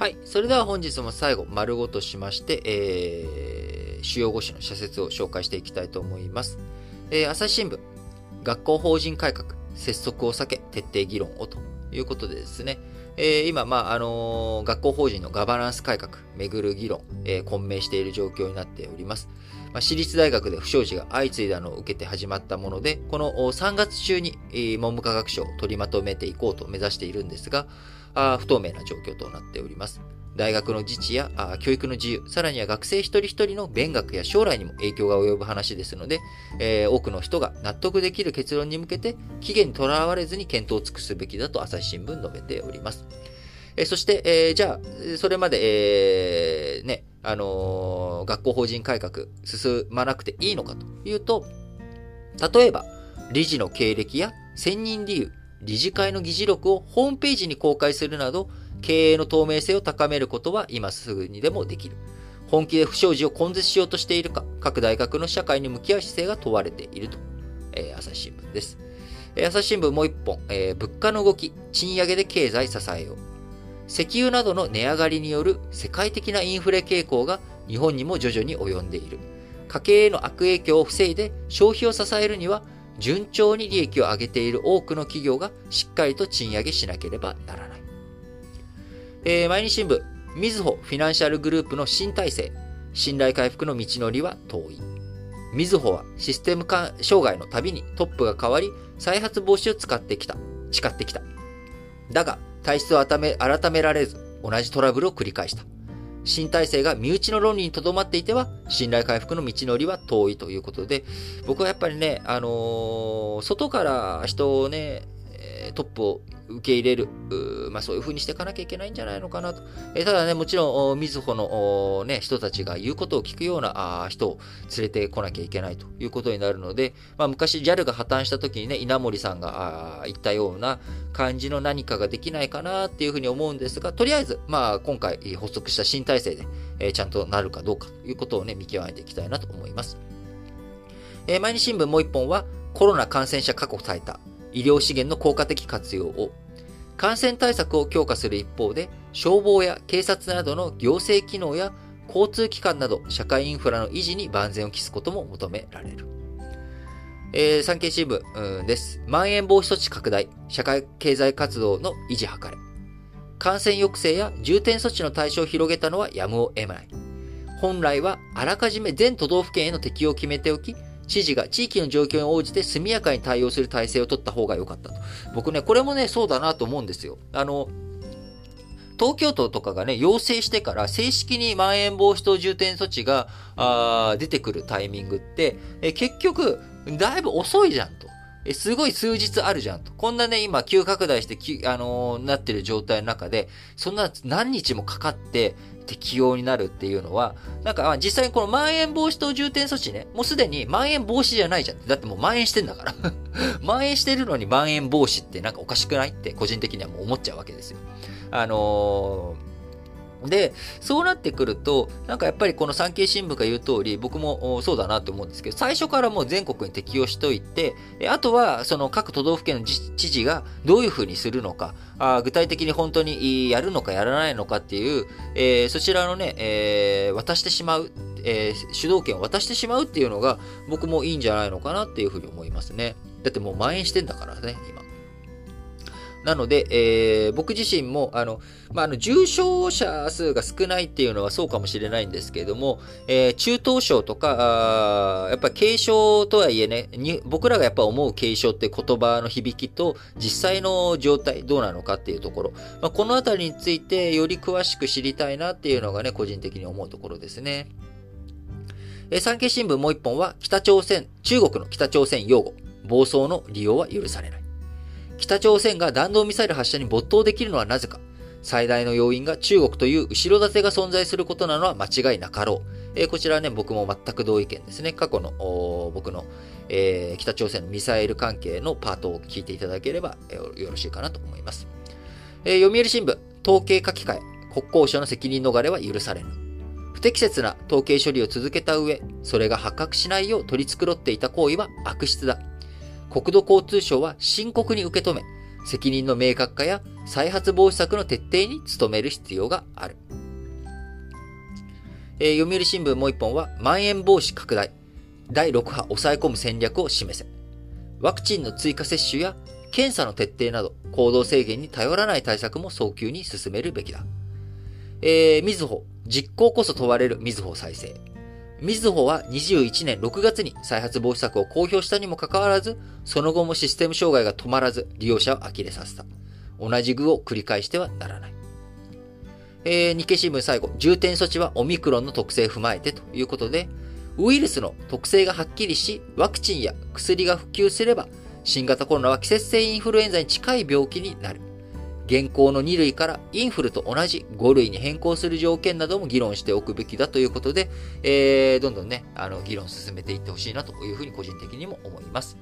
はい。それでは本日も最後、丸ごとしまして、えー、主要語詞の社説を紹介していきたいと思います。えー、朝日新聞、学校法人改革、拙速を避け、徹底議論をということでですね、えー、今、まあ、あのー、学校法人のガバナンス改革、めぐる議論、えー、混迷している状況になっております。まあ、私立大学で不祥事が相次いだのを受けて始まったもので、この3月中に、えー、文部科学省を取りまとめていこうと目指しているんですが、不透明な状況となっております。大学の自治やあ教育の自由、さらには学生一人一人の勉学や将来にも影響が及ぶ話ですので、えー、多くの人が納得できる結論に向けて、期限にとらわれずに検討を尽くすべきだと朝日新聞述べております。えー、そして、えー、じゃあ、それまで、えー、ね、あの、学校法人改革進まなくていいのかというと、例えば、理事の経歴や選任理由、理事会の議事録をホームページに公開するなど、経営の透明性を高めることは今すぐにでもできる。本気で不祥事を根絶しようとしているか、各大学の社会に向き合う姿勢が問われていると、えー、朝日新聞です。えー、朝日新聞もう一本、えー、物価の動き、賃上げで経済支えよう。石油などの値上がりによる世界的なインフレ傾向が日本にも徐々に及んでいる。家計への悪影響を防いで消費を支えるには、順調に利益を上げている多くの企業がしっかりと賃上げしなければならない。えー、毎日新聞、みずほフィナンシャルグループの新体制、信頼回復の道のりは遠い。みずほはシステム障害のたびにトップが変わり、再発防止を使ってきた、誓ってきた。だが、体質を改め改められず、同じトラブルを繰り返した。新体制が身内の論理にとどまっていては、信頼回復の道のりは遠いということで、僕はやっぱりね、あのー、外から人をね、トップを受け入れる、まあ、そういう風にしていかなきゃいけないんじゃないのかなと。えただね、もちろん、みずほの、ね、人たちが言うことを聞くようなあ人を連れてこなきゃいけないということになるので、まあ、昔 JAL が破綻した時にね、稲森さんが言ったような感じの何かができないかなっていうふうに思うんですが、とりあえず、まあ、今回発足した新体制で、えー、ちゃんとなるかどうかということをね、見極めていきたいなと思います。えー、毎日新聞もう一本は、コロナ感染者過去最多、医療資源の効果的活用を、感染対策を強化する一方で、消防や警察などの行政機能や交通機関など社会インフラの維持に万全を期すことも求められる。えー、産経新聞です。まん延防止措置拡大、社会経済活動の維持図れ。感染抑制や重点措置の対象を広げたのはやむを得ない。本来はあらかじめ全都道府県への適用を決めておき、知事が地域の状況に応じて速やかに対応する体制を取った方が良かったと。僕ね、これもね、そうだなと思うんですよ。あの、東京都とかがね、要請してから正式にまん延防止等重点措置があ出てくるタイミングって、え結局、だいぶ遅いじゃんと。え、すごい数日あるじゃんと。こんなね、今、急拡大して、きあのー、なってる状態の中で、そんな何日もかかって、適用になるっていうのは、なんか、実際にこのまん延防止等重点措置ね、もうすでにまん延防止じゃないじゃん。だってもう蔓延してんだから 蔓延してるのにまん延防止ってなんかおかしくないって個人的にはもう思っちゃうわけですよ。あのーで、そうなってくると、なんかやっぱりこの産経新聞が言う通り、僕もそうだなと思うんですけど、最初からもう全国に適用しといて、あとはその各都道府県の知事がどういうふうにするのか、あ具体的に本当にやるのかやらないのかっていう、えー、そちらのね、えー、渡してしまう、えー、主導権を渡してしまうっていうのが僕もいいんじゃないのかなっていうふうに思いますね。だってもう蔓延してんだからね、今。なので、えー、僕自身も、あの、まあ、あの、重症者数が少ないっていうのはそうかもしれないんですけれども、えー、中等症とか、あやっぱ軽症とはいえねに、僕らがやっぱ思う軽症って言葉の響きと実際の状態どうなのかっていうところ、まあ、このあたりについてより詳しく知りたいなっていうのがね、個人的に思うところですね。えー、産経新聞もう一本は、北朝鮮、中国の北朝鮮擁護、暴走の利用は許されない。北朝鮮が弾道ミサイル発射に没頭できるのはなぜか。最大の要因が中国という後ろ盾が存在することなのは間違いなかろう。えー、こちらはね、僕も全く同意見ですね。過去の僕の、えー、北朝鮮のミサイル関係のパートを聞いていただければ、えー、よろしいかなと思います。えー、読売新聞、統計書き換え、国交省の責任逃れは許されぬ。不適切な統計処理を続けた上、それが発覚しないよう取り繕っていた行為は悪質だ。国土交通省は深刻に受け止め、責任の明確化や再発防止策の徹底に努める必要がある。えー、読売新聞もう一本は、まん延防止拡大、第6波抑え込む戦略を示せ。ワクチンの追加接種や検査の徹底など、行動制限に頼らない対策も早急に進めるべきだ。えー、みずほ、実行こそ問われるみずほ再生。みずほは21年6月に再発防止策を公表したにもかかわらず、その後もシステム障害が止まらず、利用者を呆れさせた。同じ具を繰り返してはならない。えー、日経新聞最後、重点措置はオミクロンの特性を踏まえてということで、ウイルスの特性がはっきりし、ワクチンや薬が普及すれば、新型コロナは季節性インフルエンザに近い病気になる。現行の2類からインフルと同じ5類に変更する条件なども議論しておくべきだということで、えー、どんどんね、あの、議論進めていってほしいなというふうに個人的にも思います。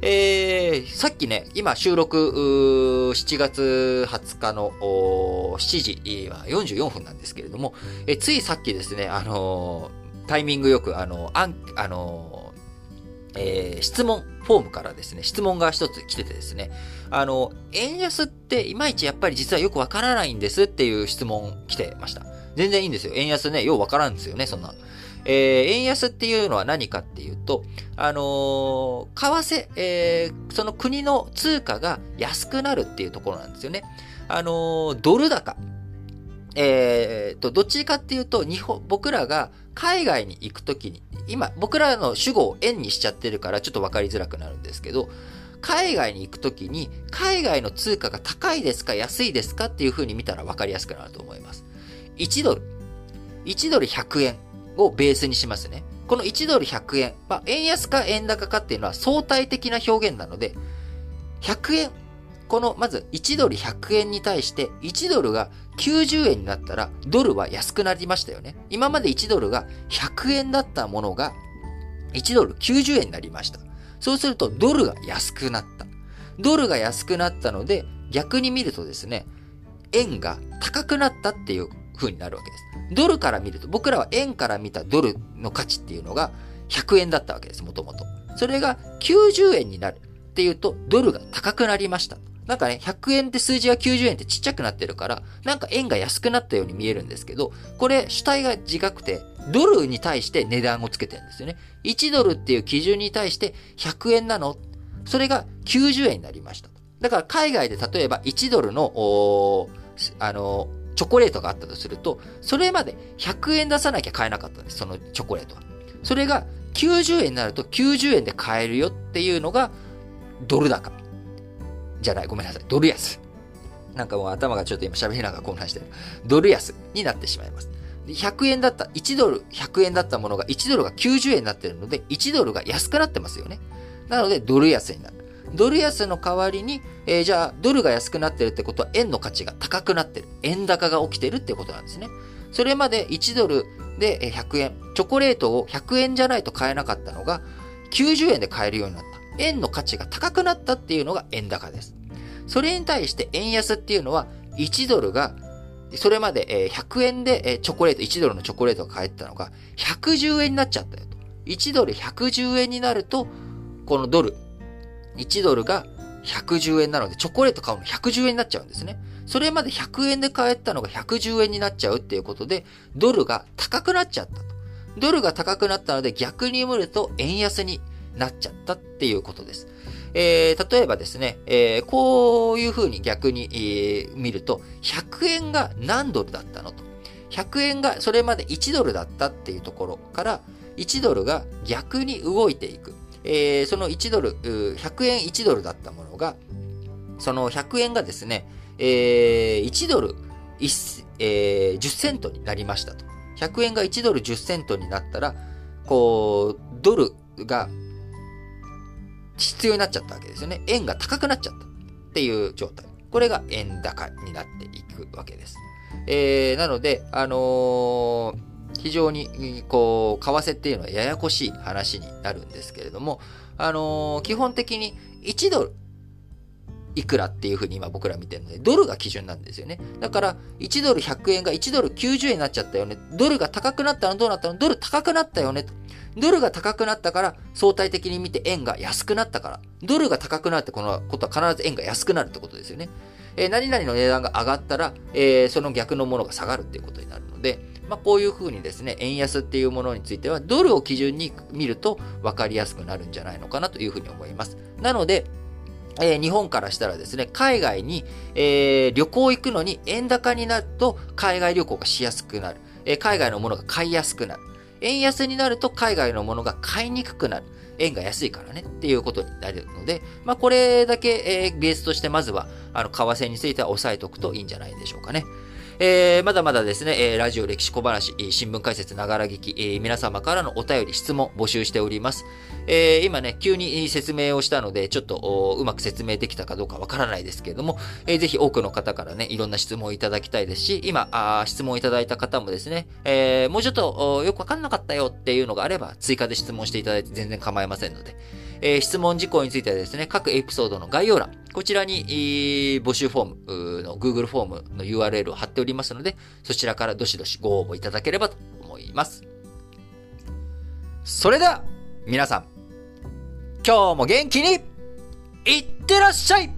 えー、さっきね、今収録、7月20日の7時は44分なんですけれども、えついさっきですね、あのー、タイミングよく、あのー、あん、あのー、えー、質問、フォームからですね、質問が一つ来ててですね、あの、円安っていまいちやっぱり実はよくわからないんですっていう質問来てました。全然いいんですよ。円安ね、ようわからんですよね、そんな。えー、円安っていうのは何かっていうと、あのー、為替、えー、その国の通貨が安くなるっていうところなんですよね。あの、ドル高。えー、と、どっちかっていうと、日本、僕らが海外に行くときに、今、僕らの主語を円にしちゃってるからちょっとわかりづらくなるんですけど、海外に行くときに、海外の通貨が高いですか安いですかっていう風に見たらわかりやすくなると思います。1ドル。1ドル100円をベースにしますね。この1ドル100円。まあ、円安か円高かっていうのは相対的な表現なので、100円。この、まず1ドル100円に対して1ドルが90円になったらドルは安くなりましたよね。今まで1ドルが100円だったものが1ドル90円になりました。そうするとドルが安くなった。ドルが安くなったので、逆に見るとですね、円が高くなったっていう風になるわけです。ドルから見ると、僕らは円から見たドルの価値っていうのが100円だったわけです、もともと。それが90円になるっていうと、ドルが高くなりました。なんかね、100円って数字が90円ってちっちゃくなってるから、なんか円が安くなったように見えるんですけど、これ主体が違くて、ドルに対して値段をつけてるんですよね。1ドルっていう基準に対して100円なの？それが90円になりました。だから海外で例えば1ドルの、あの、チョコレートがあったとすると、それまで100円出さなきゃ買えなかったんです、そのチョコレートは。それが90円になると90円で買えるよっていうのがドル高。じゃない、ごめんなさい。ドル安。なんかもう頭がちょっと今喋りながら混乱してる。ドル安になってしまいます。100円だった、1ドル100円だったものが1ドルが90円になってるので、1ドルが安くなってますよね。なので、ドル安になる。ドル安の代わりに、えー、じゃあ、ドルが安くなってるってことは、円の価値が高くなってる。円高が起きてるってことなんですね。それまで1ドルで100円、チョコレートを100円じゃないと買えなかったのが、90円で買えるようになった。円の価値が高くなったっていうのが円高です。それに対して円安っていうのは、1ドルがそれまで100円でチョコレート、1ドルのチョコレートが買えたのが110円になっちゃったよと。1ドル110円になると、このドル、1ドルが110円なので、チョコレート買うの110円になっちゃうんですね。それまで100円で買えたのが110円になっちゃうっていうことで、ドルが高くなっちゃったと。ドルが高くなったので逆に見ると円安になっちゃったっていうことです。えー、例えばですね、えー、こういうふうに逆に、えー、見ると、100円が何ドルだったのと。100円がそれまで1ドルだったっていうところから、1ドルが逆に動いていく。えー、その1ドル、100円1ドルだったものが、その100円がですね、えー、1ドル1、えー、10セントになりましたと。100円が1ドル10セントになったら、こう、ドルが必要になっちゃったわけですよね。円が高くなっちゃったっていう状態。これが円高になっていくわけです。えー、なので、あのー、非常に、こう、為替っていうのはややこしい話になるんですけれども、あのー、基本的に1ドルいくらっていうふうに今僕ら見てるので、ドルが基準なんですよね。だから、1ドル100円が1ドル90円になっちゃったよね。ドルが高くなったのどうなったの？ドル高くなったよね。ドルが高くなったから、相対的に見て円が安くなったから。ドルが高くなってこのことは必ず円が安くなるってことですよね。えー、何々の値段が上がったら、えー、その逆のものが下がるっていうことになるので、まあ、こういうふうにですね、円安っていうものについては、ドルを基準に見ると分かりやすくなるんじゃないのかなというふうに思います。なので、えー、日本からしたらですね、海外に、えー、旅行行くのに円高になると海外旅行がしやすくなる。えー、海外のものが買いやすくなる。円安になると海外のものが買いにくくなる。円が安いからねっていうことになるので、まあこれだけ、えー、ベースとしてまずは、あの、為替については押さえておくといいんじゃないでしょうかね。えー、まだまだですね、えー、ラジオ歴史小話、新聞解説ながら聞き、えー、皆様からのお便り、質問募集しております。えー、今ね、急に説明をしたので、ちょっとうまく説明できたかどうかわからないですけれども、えー、ぜひ多くの方からね、いろんな質問をいただきたいですし、今、あ質問をいただいた方もですね、えー、もうちょっとよくわかんなかったよっていうのがあれば、追加で質問していただいて全然構いませんので、えー、質問事項についてはですね、各エピソードの概要欄、こちらに、えー、募集フォームの Google フォームの URL を貼っておりますので、そちらからどしどしご応募いただければと思います。それでは、皆さん、今日も元気に、いってらっしゃい